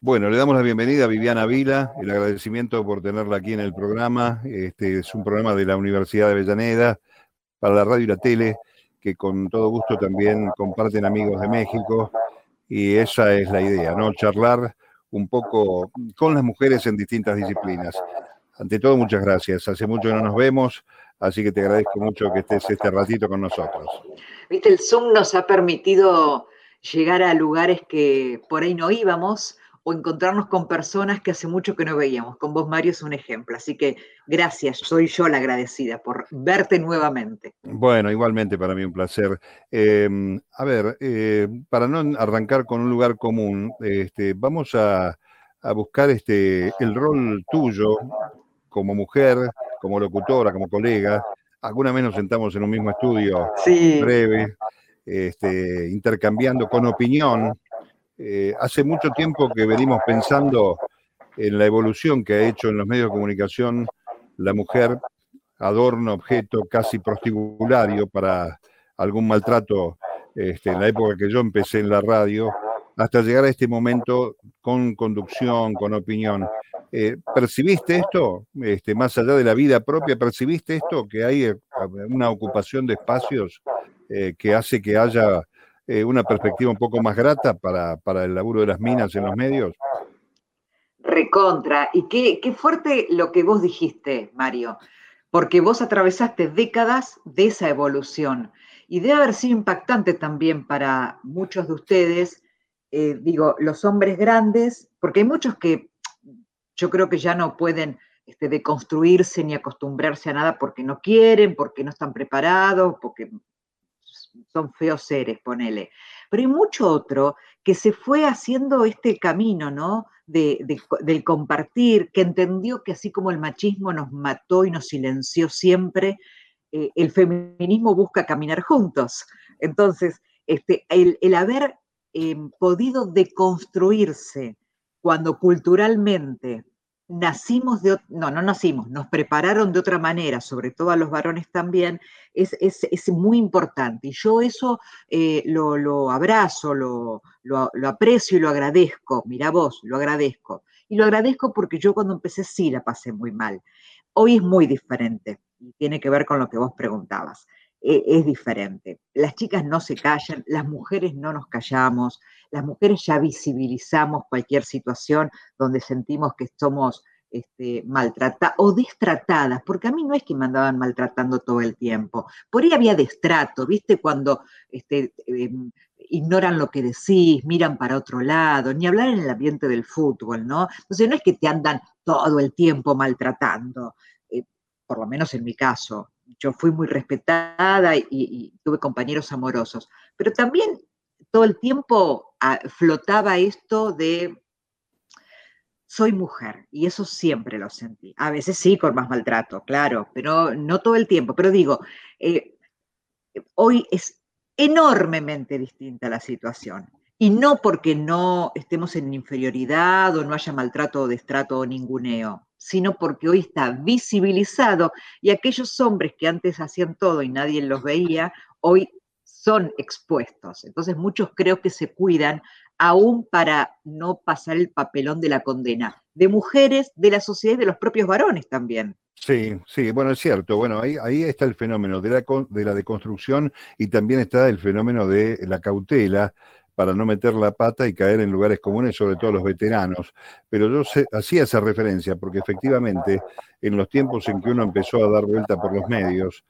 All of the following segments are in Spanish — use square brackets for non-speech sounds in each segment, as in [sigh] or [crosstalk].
Bueno, le damos la bienvenida a Viviana Vila, el agradecimiento por tenerla aquí en el programa. Este es un programa de la Universidad de Avellaneda para la radio y la tele, que con todo gusto también comparten amigos de México. Y esa es la idea, ¿no? Charlar un poco con las mujeres en distintas disciplinas. Ante todo, muchas gracias. Hace mucho que no nos vemos, así que te agradezco mucho que estés este ratito con nosotros. Viste, el Zoom nos ha permitido llegar a lugares que por ahí no íbamos o encontrarnos con personas que hace mucho que no veíamos. Con vos, Mario, es un ejemplo. Así que gracias, soy yo la agradecida por verte nuevamente. Bueno, igualmente para mí un placer. Em, a ver, eh, para no arrancar con un lugar común, este, vamos a, a buscar este, el rol tuyo como mujer, como locutora, como colega. Alguna vez nos sentamos en un mismo estudio breve, este, intercambiando con opinión. Eh, hace mucho tiempo que venimos pensando en la evolución que ha hecho en los medios de comunicación la mujer, adorno, objeto casi prostibulario para algún maltrato este, en la época que yo empecé en la radio, hasta llegar a este momento con conducción, con opinión. Eh, ¿Percibiste esto, este, más allá de la vida propia, percibiste esto, que hay eh, una ocupación de espacios que hace que haya una perspectiva un poco más grata para, para, el laburo de las minas en los medios? Recontra. Y qué, qué fuerte lo que vos dijiste, Mario, porque vos atravesaste décadas de esa evolución y debe haber sido impactante también para muchos de ustedes eh, digo, los hombres grandes, porque hay muchos que yo creo que ya no pueden este, deconstruirse ni acostumbrarse a nada porque no quieren, porque no están preparados, porque son feos seres, ponele. Pero hay mucho otro que se fue haciendo este camino, ¿no? De, del compartir, que entendió que así como el machismo nos mató y nos silenció siempre, eh, el feminismo busca caminar juntos. Entonces, este, el, el haber Em, podido deconstruirse cuando culturalmente nacimos de, no, no nacimos, nos prepararon de otra manera, sobre todo a los varones también, es, muy importante. Y yo eso eh, lo, abrazo, lo, lo, aprecio y lo agradezco. Mira vos, lo agradezco. Y lo agradezco porque yo cuando empecé sí la pasé muy mal. Hoy es muy diferente y tiene que ver con lo que vos preguntabas. E, es diferente. Las chicas no se callan, las mujeres no nos callamos, las mujeres ya visibilizamos cualquier situación donde sentimos que somos este, maltratadas o destratadas, porque a mí no es que me andaban maltratando todo el tiempo, por ahí había destrato, ¿viste? Cuando este, em, ignoran lo que decís, miran para otro lado, ni hablar en el ambiente del fútbol, ¿no? Entonces no es que te andan todo el tiempo maltratando, eh, por lo menos en mi caso, yo fui muy respetada y, tuve compañeros amorosos, pero también todo el tiempo ah, flotaba esto de soy mujer y eso siempre lo sentí. A veces sí, con más maltrato, claro, pero no todo el tiempo. Pero digo, eh, hoy es enormemente distinta la situación. Y no porque no estemos en inferioridad o no haya maltrato o destrato o ninguneo, sino porque hoy está visibilizado y aquellos hombres que antes hacían todo y nadie los veía, hoy son expuestos. Entonces muchos creo que se cuidan aún para no pasar el papelón de la condena, de mujeres, de la sociedad y de los propios varones también. Sí, sí, bueno, es cierto. Bueno, ahí, ahí está el fenómeno de la, de la deconstrucción y también está el fenómeno de la cautela, para no meter la pata y caer en lugares comunes, sobre todo los veteranos. Pero yo hacía esa referencia porque efectivamente en los tiempos en que uno empezó a dar vuelta por los medios,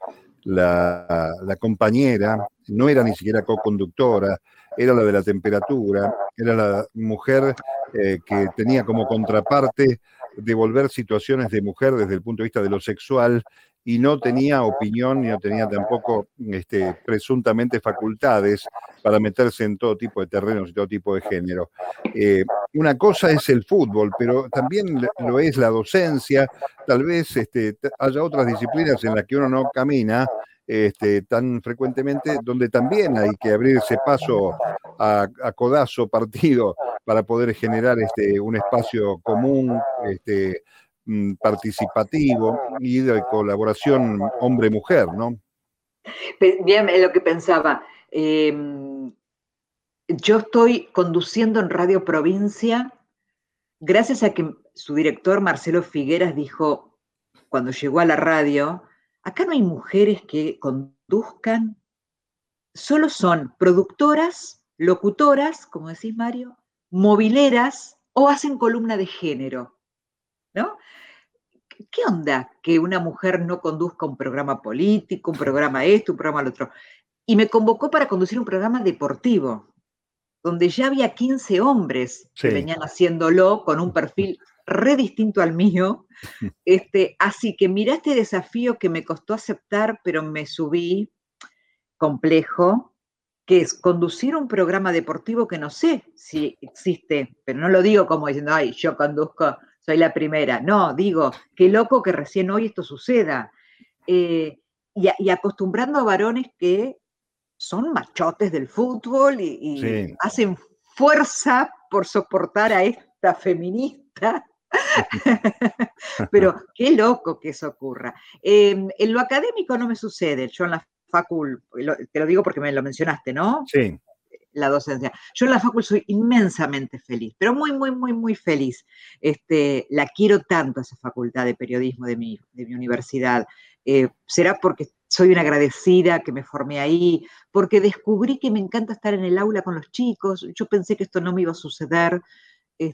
la, compañera no era ni siquiera co-conductora, era la de la temperatura, era la mujer eh, que tenía como contraparte devolver situaciones de mujer desde el punto de vista de lo sexual y no tenía opinión ni no tenía tampoco este, presuntamente facultades para meterse en todo tipo de terrenos y todo tipo de género. Eh, una cosa es el fútbol, pero también lo es la docencia, tal vez este, haya otras disciplinas en las que uno no camina este, tan frecuentemente, donde también hay que abrirse paso a, codazo partido para poder generar este, un espacio común, este, participativo y de colaboración hombre-mujer, ¿no? Bien, lo que pensaba. Em, yo estoy conduciendo en Radio Provincia gracias a que su director Marcelo Figueras dijo, cuando llegó a la radio, acá no hay mujeres que conduzcan, solo son productoras, locutoras, como decís Mario, mobileras o hacen columna de género, ¿no? ¿Qué onda que una mujer no conduzca un programa político, un programa esto, un programa lo otro? Y me convocó para conducir un programa deportivo, donde ya había 15 hombres que venían haciéndolo con un perfil re distinto al mío. [laughs] Este, así que mira este desafío que me costó aceptar, pero me subí complejo, que es conducir un programa deportivo que no sé si existe, pero no lo digo como diciendo, ay, yo conduzco, soy la primera. No, digo, qué loco que recién hoy esto suceda. Eh, y, acostumbrando a varones que son machotes del fútbol y, hacen fuerza por soportar a esta feminista. [laughs] Pero qué loco que eso ocurra. Em, en lo académico no me sucede. Yo en la facul, te lo digo porque me lo mencionaste, ¿no? Sí. La docencia. Yo en la facul soy inmensamente feliz, pero muy, muy, muy, muy feliz. Este, la quiero tanto esa facultad de periodismo de mi, de mi universidad. Eh, será porque soy una agradecida que me formé ahí, porque descubrí que me encanta estar en el aula con los chicos. Yo pensé que esto no me iba a suceder. Eh,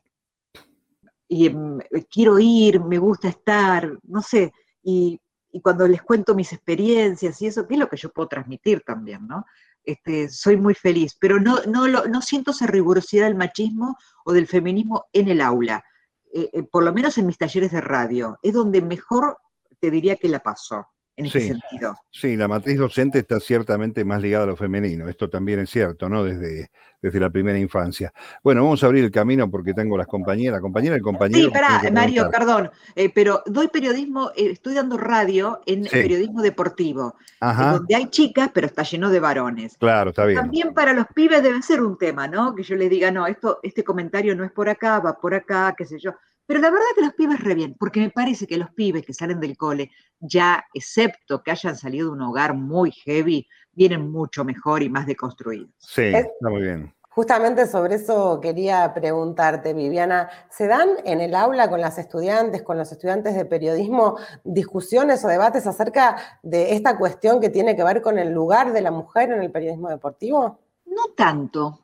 y em, quiero ir, me gusta estar, no sé. Y, cuando les cuento mis experiencias y eso, ¿qué es lo que yo puedo transmitir también, no? Este, soy muy feliz, pero no, no, no siento esa rigurosidad del machismo o del feminismo en el aula, eh, eh, por lo menos en mis talleres de radio. Es donde mejor te diría que la paso en ese sentido. Sí, la matriz docente está ciertamente más ligada a lo femenino, esto también es cierto, ¿no? Desde, desde la primera infancia. Bueno, vamos a abrir el camino porque tengo las compañeras, compañera y compañero. Sí, espera, Mario, perdón, eh, pero doy periodismo, eh, estoy dando radio en periodismo deportivo, donde hay chicas, pero está lleno de varones. Claro, está bien. También para los pibes debe ser un tema, ¿no? Que yo les diga, no, esto, este comentario no es por acá, va por acá, qué sé yo. Pero la verdad que los pibes re bien, porque me parece que los pibes que salen del cole, ya excepto que hayan salido de un hogar muy heavy, vienen mucho mejor y más deconstruidos. Sí, está muy bien. Justamente sobre eso quería preguntarte, Viviana, ¿se dan en el aula con las estudiantes, con los estudiantes de periodismo, discusiones o debates acerca de esta cuestión que tiene que ver con el lugar de la mujer en el periodismo deportivo? No tanto.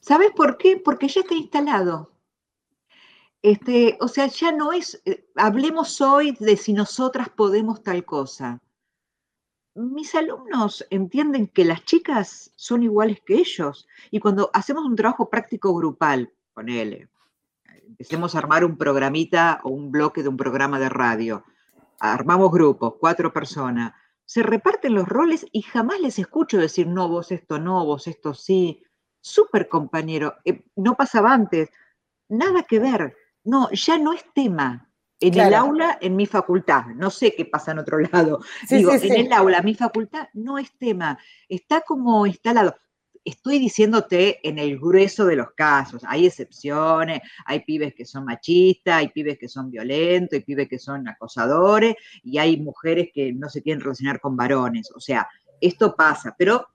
¿Sabes por qué? Porque ya está instalado. Este, o sea, ya no es, eh, hablemos hoy de si nosotras podemos tal cosa. Mis alumnos entienden que las chicas son iguales que ellos y cuando hacemos un trabajo práctico grupal, ponele, empecemos a armar un programita o un bloque de un programa de radio, armamos grupos, cuatro personas, se reparten los roles y jamás les escucho decir, no, vos esto no, vos esto sí. Súper compañero, eh, no pasaba antes, nada que ver no, ya no es tema. En el aula, en mi facultad, no sé qué pasa en otro [laughs] lado. Digo, en el aula, mi facultad no es tema, está como instalado. Estoy diciéndote en el grueso de los casos, hay excepciones, hay pibes que son machistas, hay pibes que son violentos, hay pibes que son acosadores y hay mujeres que no se quieren relacionar con varones. O sea, esto pasa, pero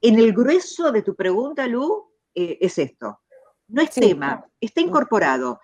en el grueso de tu pregunta, Lu, eh, es esto. No es tema, está incorporado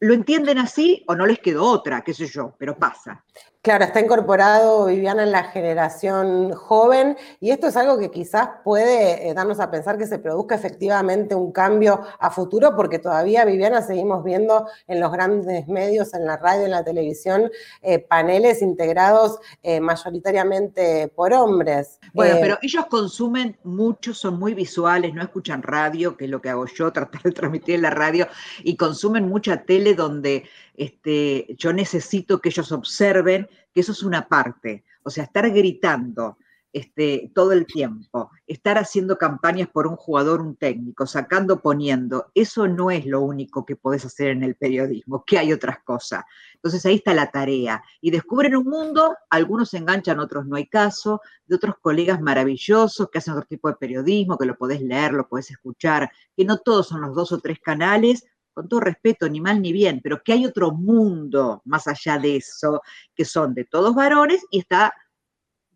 lo entienden así o no les quedó otra, qué sé yo, pero pasa. Claro, está incorporado Viviana en la generación joven y esto es algo que quizás puede eh, darnos a pensar que se produzca efectivamente un cambio a futuro porque todavía Viviana seguimos viendo en los grandes medios, en la radio, en la televisión, eh, paneles integrados eh, mayoritariamente por hombres. Bueno, pero ellos consumen mucho, son muy visuales, no escuchan radio, que es lo que hago yo, [laughs] tratar de transmitir en la radio, y consumen mucha tele donde este, yo necesito que ellos observen que eso es una parte. O sea, estar gritando este, todo el tiempo, estar haciendo campañas por un jugador, un técnico, sacando, poniendo, eso no es lo único que podés hacer en el periodismo, que hay otras cosas. Entonces ahí está la tarea. Y descubren un mundo, algunos se enganchan, otros no hay caso, de otros colegas maravillosos que hacen otro tipo de periodismo, que lo podés leer, lo podés escuchar, que no todos son los dos o tres canales, con todo respeto, ni mal ni bien, pero que hay otro mundo más allá de eso, que son de todos varones y está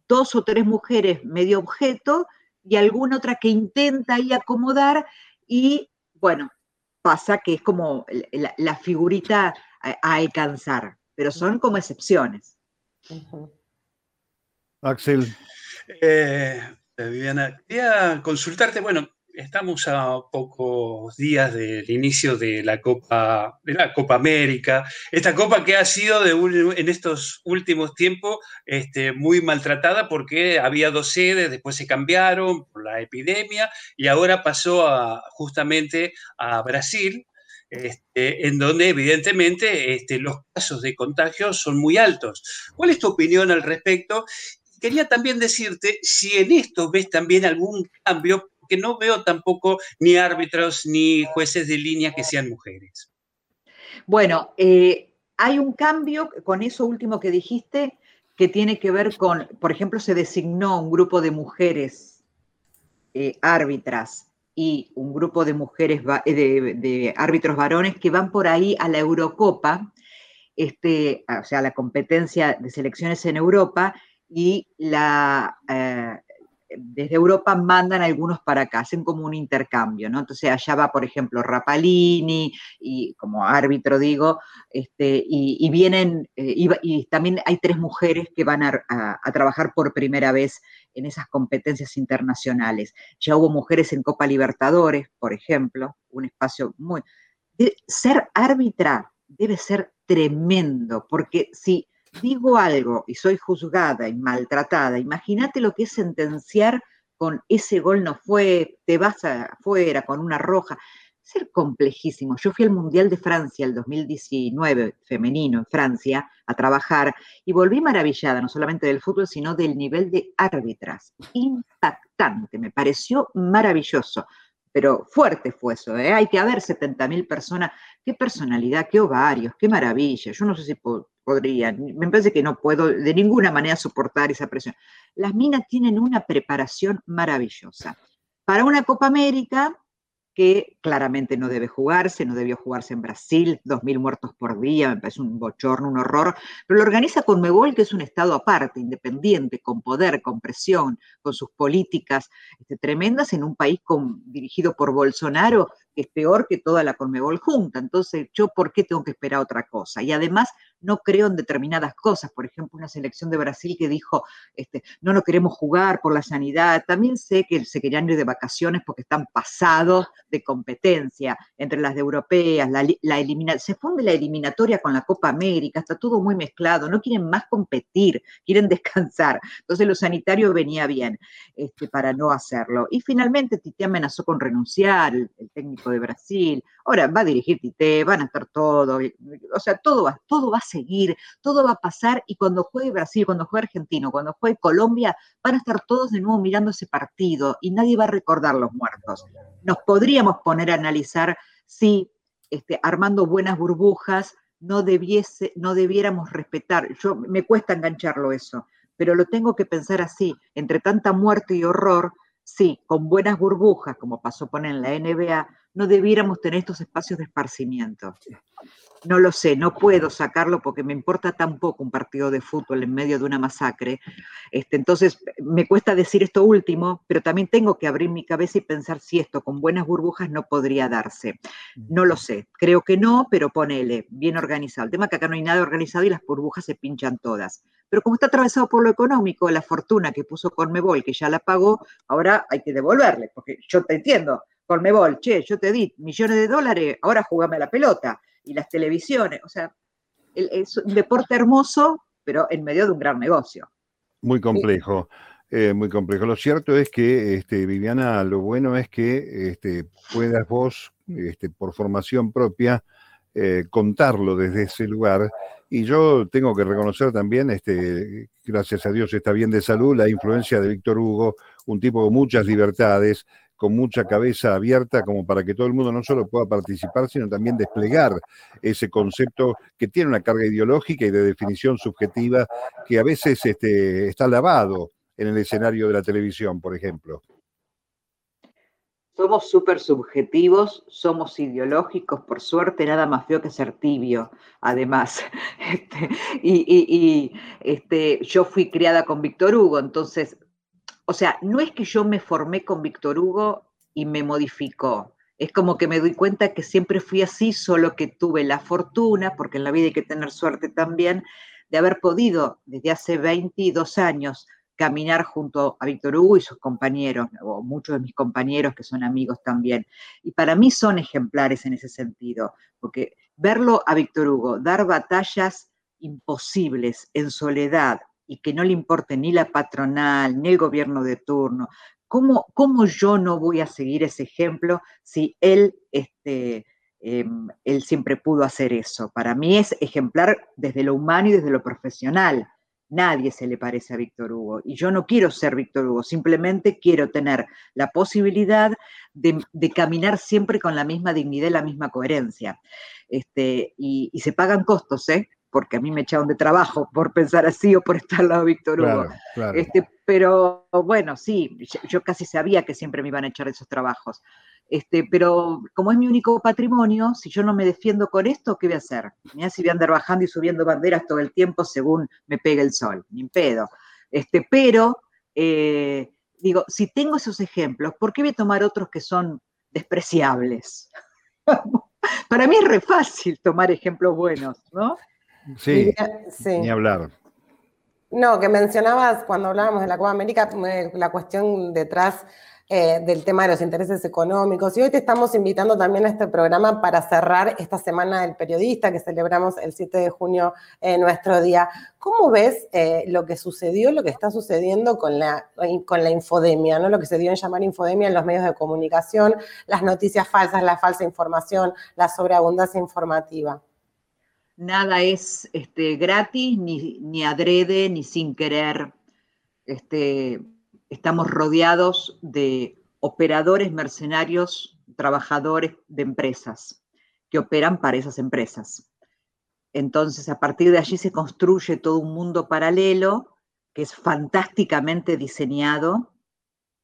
dos o tres mujeres medio objeto y alguna otra que intenta ahí acomodar y bueno, pasa que es como la, figurita a, alcanzar, pero son como excepciones. Axel. Eh, Viviana, quería consultarte, bueno, estamos a pocos días del inicio de la Copa, de la Copa América, esta copa que ha sido en estos últimos tiempos este, muy maltratada porque había dos sedes, después se cambiaron por la epidemia y ahora pasó justamente a Brasil, este, en donde evidentemente este, los casos de contagio son muy altos. ¿Cuál es tu opinión al respecto? Quería también decirte si en esto ves también algún cambio que no veo tampoco ni árbitros ni jueces de línea que sean mujeres. Bueno, eh, hay un cambio con eso último que dijiste que tiene que ver con, por ejemplo, se designó un grupo de mujeres eh, árbitras y un grupo de mujeres, eh, de, árbitros varones que van por ahí a la Eurocopa, este, o sea, la competencia de selecciones en Europa, y la, desde Europa mandan algunos para acá, hacen como un intercambio, ¿no? Entonces allá va, por ejemplo, Rapalini, y como árbitro digo, este, y, vienen, eh, y, también hay tres mujeres que van a, trabajar por primera vez en esas competencias internacionales. Ya hubo mujeres en Copa Libertadores, por ejemplo, un espacio muy... ser árbitra debe ser tremendo, porque si digo algo y soy juzgada y maltratada, imagínate lo que es sentenciar con ese gol no fue, te vas afuera con una roja. Ser complejísimo. Yo fui al Mundial de Francia el 2019, femenino en Francia, a trabajar y volví maravillada, no solamente del fútbol, sino del nivel de árbitras. Impactante, me pareció maravilloso pero fuerte fue eso, ¿eh? hay que haber 70.000 personas, qué personalidad, qué ovarios, qué maravilla, yo no sé si podría, me parece que no puedo de ninguna manera soportar esa presión. Las minas tienen una preparación maravillosa. Para una Copa América, que claramente no debe jugarse, no debió jugarse en Brasil, 2.000 muertos por día, me parece un bochorno, un horror, pero lo organiza Conmebol, que es un Estado aparte, independiente, con poder, con presión, con sus políticas este, tremendas en un país dirigido por Bolsonaro, que es peor que toda la Conmebol junta. Entonces, ¿yo por qué tengo que esperar otra cosa? Y además, no creo en determinadas cosas. Por ejemplo, una selección de Brasil que dijo, este, no nos queremos jugar por la sanidad. También sé que se querían ir de vacaciones porque están pasados de competencia entre las de europeas, la, la se funde la eliminatoria con la Copa América, está todo muy mezclado, no quieren más competir, quieren [laughs] descansar. Entonces, lo sanitario venía bien este, para no hacerlo. Y finalmente, Tite amenazó con renunciar, el técnico de Brasil, ahora va a dirigir Tite, van a estar todos, o sea, todo va, todo va a seguir, todo va a pasar y cuando juegue Brasil, cuando juegue Argentino, cuando juegue Colombia, van a estar todos de nuevo mirando ese partido y nadie va a recordar los muertos. Nos podríamos poner a analizar si este, armando buenas burbujas no, debiese, no debiéramos respetar, yo me cuesta engancharlo eso, pero lo tengo que pensar así, entre tanta muerte y horror, sí, con buenas burbujas, como pasó poner en la NBA, no debiéramos tener estos espacios de esparcimiento. No lo sé, no puedo sacarlo porque me importa tan poco un partido de fútbol en medio de una masacre. Este, entonces, me cuesta decir esto último, pero también tengo que abrir mi cabeza y pensar si esto con buenas burbujas no podría darse. No lo sé, creo que no, pero ponele, bien organizado. El tema es que acá no hay nada organizado y las burbujas se pinchan todas. Pero como está atravesado por lo económico, la fortuna que puso Conmebol, que ya la pagó, ahora hay que devolverle, porque yo te entiendo, Colmebol, che, yo te di millones de dólares, ahora jugame a la pelota. Y las televisiones, o sea, es un deporte hermoso, pero en medio de un gran negocio. Muy complejo. Eh, muy complejo. Lo cierto es que, este, Viviana, lo bueno es que este, puedas vos, este, por formación propia, eh, contarlo desde ese lugar. Y yo tengo que reconocer también, este, gracias a Dios está bien de salud, la influencia de Víctor Hugo, un tipo con muchas libertades, con mucha cabeza abierta como para que todo el mundo no solo pueda participar, sino también desplegar ese concepto que tiene una carga ideológica y de definición subjetiva que a veces este, está lavado en el escenario de la televisión, por ejemplo. Somos súper subjetivos, somos ideológicos, por suerte, nada más feo que ser tibio, además. [laughs] Este, y, y este, yo fui criada con Víctor Hugo, entonces o sea, no es que yo me formé con Víctor Hugo y me modificó. Es como que me doy cuenta que siempre fui así, solo que tuve la fortuna, porque en la vida hay que tener suerte también, de haber podido desde hace 22 años caminar junto a Víctor Hugo y sus compañeros, o muchos de mis compañeros que son amigos también. Y para mí son ejemplares en ese sentido, porque verlo a Víctor Hugo dar batallas imposibles en soledad y que no le importe ni la patronal, ni el gobierno de turno, ¿cómo, cómo yo no voy a seguir ese ejemplo si él, este, em, él siempre pudo hacer eso? Para mí es ejemplar desde lo humano y desde lo profesional Nadie se le parece a Víctor Hugo. Y yo no quiero ser Víctor Hugo, simplemente quiero tener la posibilidad de, caminar siempre con la misma dignidad y la misma coherencia. Este, y, se pagan costos, ¿eh? porque a mí me echaron de trabajo por pensar así o por estar al lado de Víctor Hugo. Este, pero bueno, sí, yo casi sabía que siempre me iban a echar esos trabajos. Este, pero como es mi único patrimonio, si yo no me defiendo con esto, ¿qué voy a hacer? Mira si voy a andar bajando y subiendo banderas todo el tiempo según me pegue el sol, ni pedo. Este, pero, eh, digo, si tengo esos ejemplos, ¿por qué voy a tomar otros que son despreciables? [laughs] Para mí es re fácil tomar ejemplos buenos, ¿no? Sí, sí. ni hablar. No, que mencionabas cuando hablábamos de la Copa América, la cuestión detrás eh, del tema de los intereses económicos. Y hoy te estamos invitando también a este programa para cerrar esta semana del periodista que celebramos el 7 de junio, en nuestro día. ¿Cómo ves eh, lo que sucedió, lo que está sucediendo con la, con la infodemia, ¿no? lo que se dio en llamar infodemia en los medios de comunicación, las noticias falsas, la falsa información, la sobreabundancia informativa? Nada es este, gratis, ni, ni adrede, ni sin querer. Este, estamos rodeados de operadores mercenarios, trabajadores de empresas que operan para esas empresas. Entonces, a partir de allí se construye todo un mundo paralelo que es fantásticamente diseñado,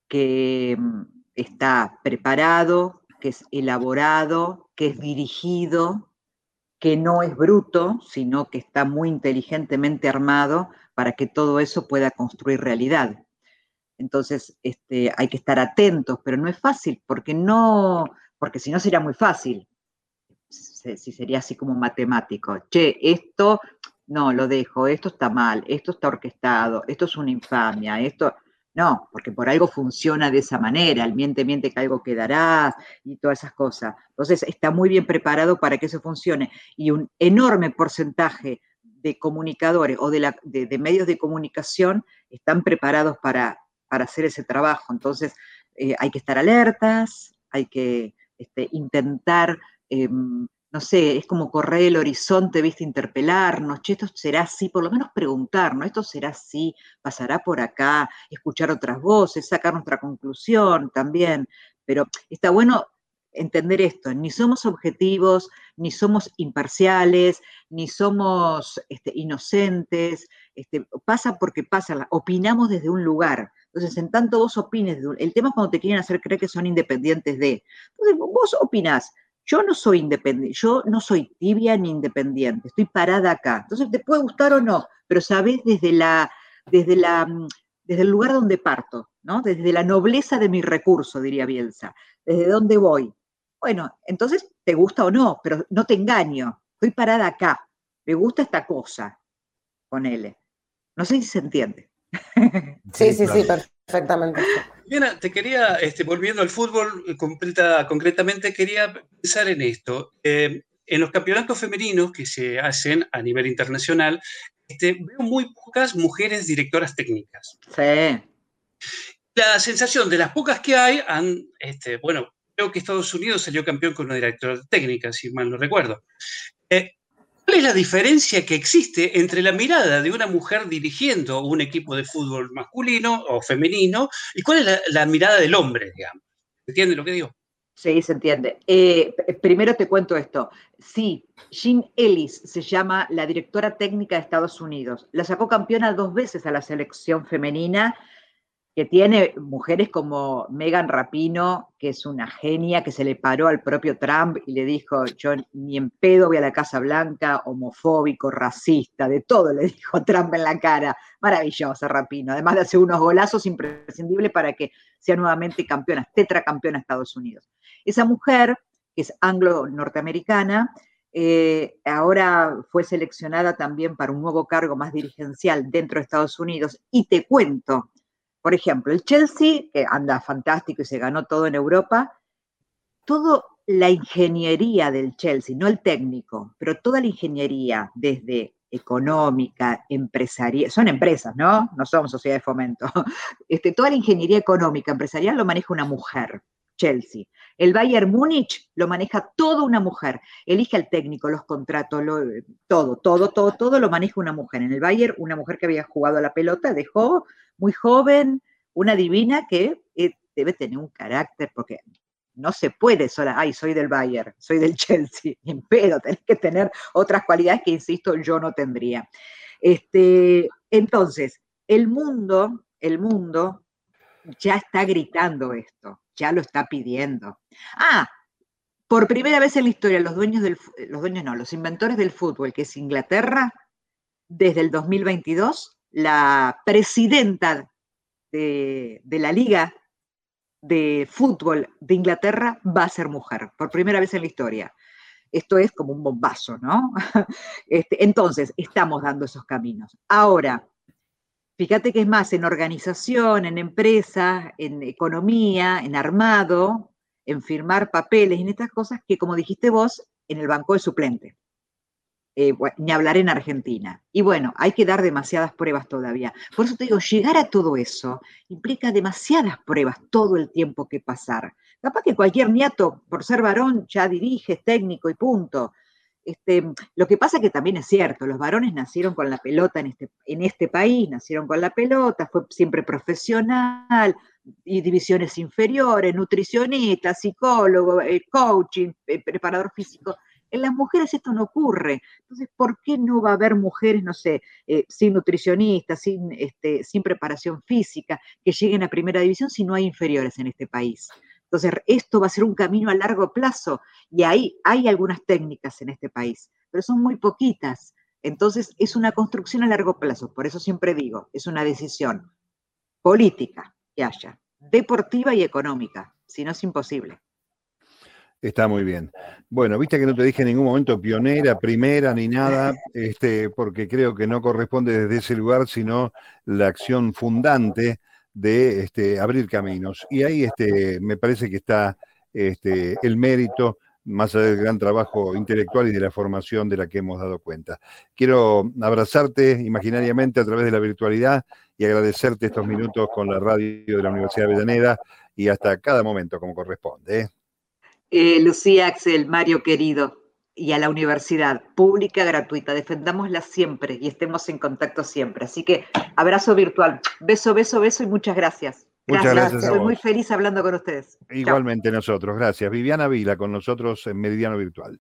que mm, está preparado, que es elaborado, que es dirigido, que no es bruto, sino que está muy inteligentemente armado para que todo eso pueda construir realidad. Entonces, este, hay que estar atentos, pero no es fácil, porque no, porque si no sería muy fácil, si sería así como matemático. Che, esto no, lo dejo, esto está mal, esto está orquestado, esto es una infamia, esto, no, porque por algo funciona de esa manera, el miente, miente que algo quedará y todas esas cosas. Entonces, está muy bien preparado para que eso funcione y un enorme porcentaje de comunicadores o de, de medios de comunicación están preparados para, para hacer ese trabajo. Entonces, eh, hay que estar alertas, hay que este, intentar, em, no sé, es como correr el horizonte, viste, interpelarnos, che, esto será así, por lo menos preguntarnos, esto será así, pasará por acá, escuchar otras voces, sacar nuestra conclusión también, pero está bueno entender esto, ni somos objetivos, ni somos imparciales, ni somos este, inocentes, este, pasa porque pasa, opinamos desde un lugar. Entonces, en tanto vos opines, el tema es cuando te quieren hacer creer que son independientes de. Entonces, vos opinás, yo no soy independiente, yo no soy tibia ni independiente, estoy parada acá. Entonces, te puede gustar o no, pero sabés desde la, desde la, mm, desde el lugar donde parto, ¿no? Desde la nobleza de mi recurso, diría Bielsa, desde dónde voy. Bueno, entonces te gusta o no, pero no te engaño, estoy parada acá, me gusta esta cosa, con él. No sé si se entiende. Sí, sí, sí, perfectamente. Bien, te quería, este, volviendo al fútbol eh, completa, concretamente, quería pensar en esto. Eh, en los campeonatos femeninos que se hacen a nivel internacional, este, veo muy pocas mujeres directoras técnicas. Sí. La sensación de las pocas que hay, han, este, bueno, creo que Estados Unidos salió campeón con una directora técnica, si mal no recuerdo. Eh, ¿Cuál es la diferencia que existe entre la mirada de una mujer dirigiendo un equipo de fútbol masculino o femenino y cuál es la, mirada del hombre, digamos? ¿Entiende lo que digo? Sí, se entiende. Eh, primero te cuento esto. Sí, Jean Ellis se llama la directora técnica de Estados Unidos. La sacó campeona dos veces a la selección femenina que tiene mujeres como Megan Rapino, que es una genia, que se le paró al propio Trump y le dijo, yo ni en pedo voy a la Casa Blanca, homofóbico, racista, de todo le [laughs] dijo Trump en la cara. Maravillosa Rapino, además de hacer unos golazos imprescindibles para que sea nuevamente campeona, tetracampeona de Estados Unidos. Esa mujer, que es anglo-norteamericana, eh, ahora fue seleccionada también para un nuevo cargo más dirigencial dentro de Estados Unidos. Y te cuento, por ejemplo, el Chelsea, que anda fantástico y se ganó todo en Europa, toda la ingeniería del Chelsea, no el técnico, pero toda la ingeniería, desde económica, empresarial, son empresas, ¿no? No somos sociedad de fomento. [laughs] Este, toda la ingeniería económica, empresarial lo maneja una mujer, Chelsea. El Bayern Múnich lo maneja toda una mujer. Elige al técnico, los contratos, todo, todo, todo, todo lo maneja una mujer. En el Bayern, una mujer que había jugado a la pelota, dejó muy joven, una divina que eh, debe tener un carácter, porque no se puede sola, ay, soy del Bayern, soy del Chelsea, [laughs] pero tenés que tener otras cualidades que, insisto, yo no tendría. Este, entonces, el mundo, el mundo ya está gritando esto, ya lo está pidiendo. Ah, por primera vez en la historia, los dueños del, los dueños no, los inventores del fútbol, que es Inglaterra, desde el 2022 la presidenta de, la Liga de Fútbol de Inglaterra va a ser mujer, por primera vez en la historia. Esto es como un bombazo, ¿no? [laughs] Este, entonces, estamos dando esos caminos. Ahora, fíjate que es más en organización, en empresa, en economía, en armado, en firmar papeles, en estas cosas que, como dijiste vos, en el banco de suplente. Eh, ni hablar en Argentina. Y bueno, hay que dar demasiadas pruebas todavía. Por eso te digo, llegar a todo eso implica demasiadas pruebas todo el tiempo que pasar. Capaz que cualquier nieto, por ser varón, ya dirige, es técnico y punto. Este, lo que pasa que también es cierto, los varones nacieron con la pelota en este, en este país, nacieron con la pelota, fue siempre profesional, y divisiones inferiores, nutricionista, psicólogo, eh, coaching, eh, preparador físico. En las mujeres esto no ocurre. Entonces, ¿por qué no va a haber mujeres, no sé, eh, sin nutricionistas, sin, este, sin preparación física, que lleguen a primera división si no hay inferiores en este país? Entonces, esto va a ser un camino a largo plazo y ahí hay algunas técnicas en este país, pero son muy poquitas. Entonces, es una construcción a largo plazo. Por eso siempre digo, es una decisión política que haya, deportiva y económica. Si no, es imposible. Está muy bien. Bueno, viste que no te dije en ningún momento pionera, primera ni nada, este, porque creo que no corresponde desde ese lugar, sino la acción fundante de este, abrir caminos. Y ahí este, me parece que está este, el mérito, más allá del gran trabajo intelectual y de la formación de la que hemos dado cuenta. Quiero abrazarte imaginariamente a través de la virtualidad y agradecerte estos minutos con la radio de la Universidad de Avellaneda y hasta cada momento como corresponde. ¿eh? Eh, Lucía, Axel, Mario querido, y a la universidad pública, gratuita. Defendámosla siempre y estemos en contacto siempre. Así que abrazo virtual. Beso, beso, beso y muchas gracias. Muchas gracias. Estoy muy feliz hablando con ustedes. Igualmente nosotros, gracias. Viviana Vila con nosotros en Meridiano Virtual.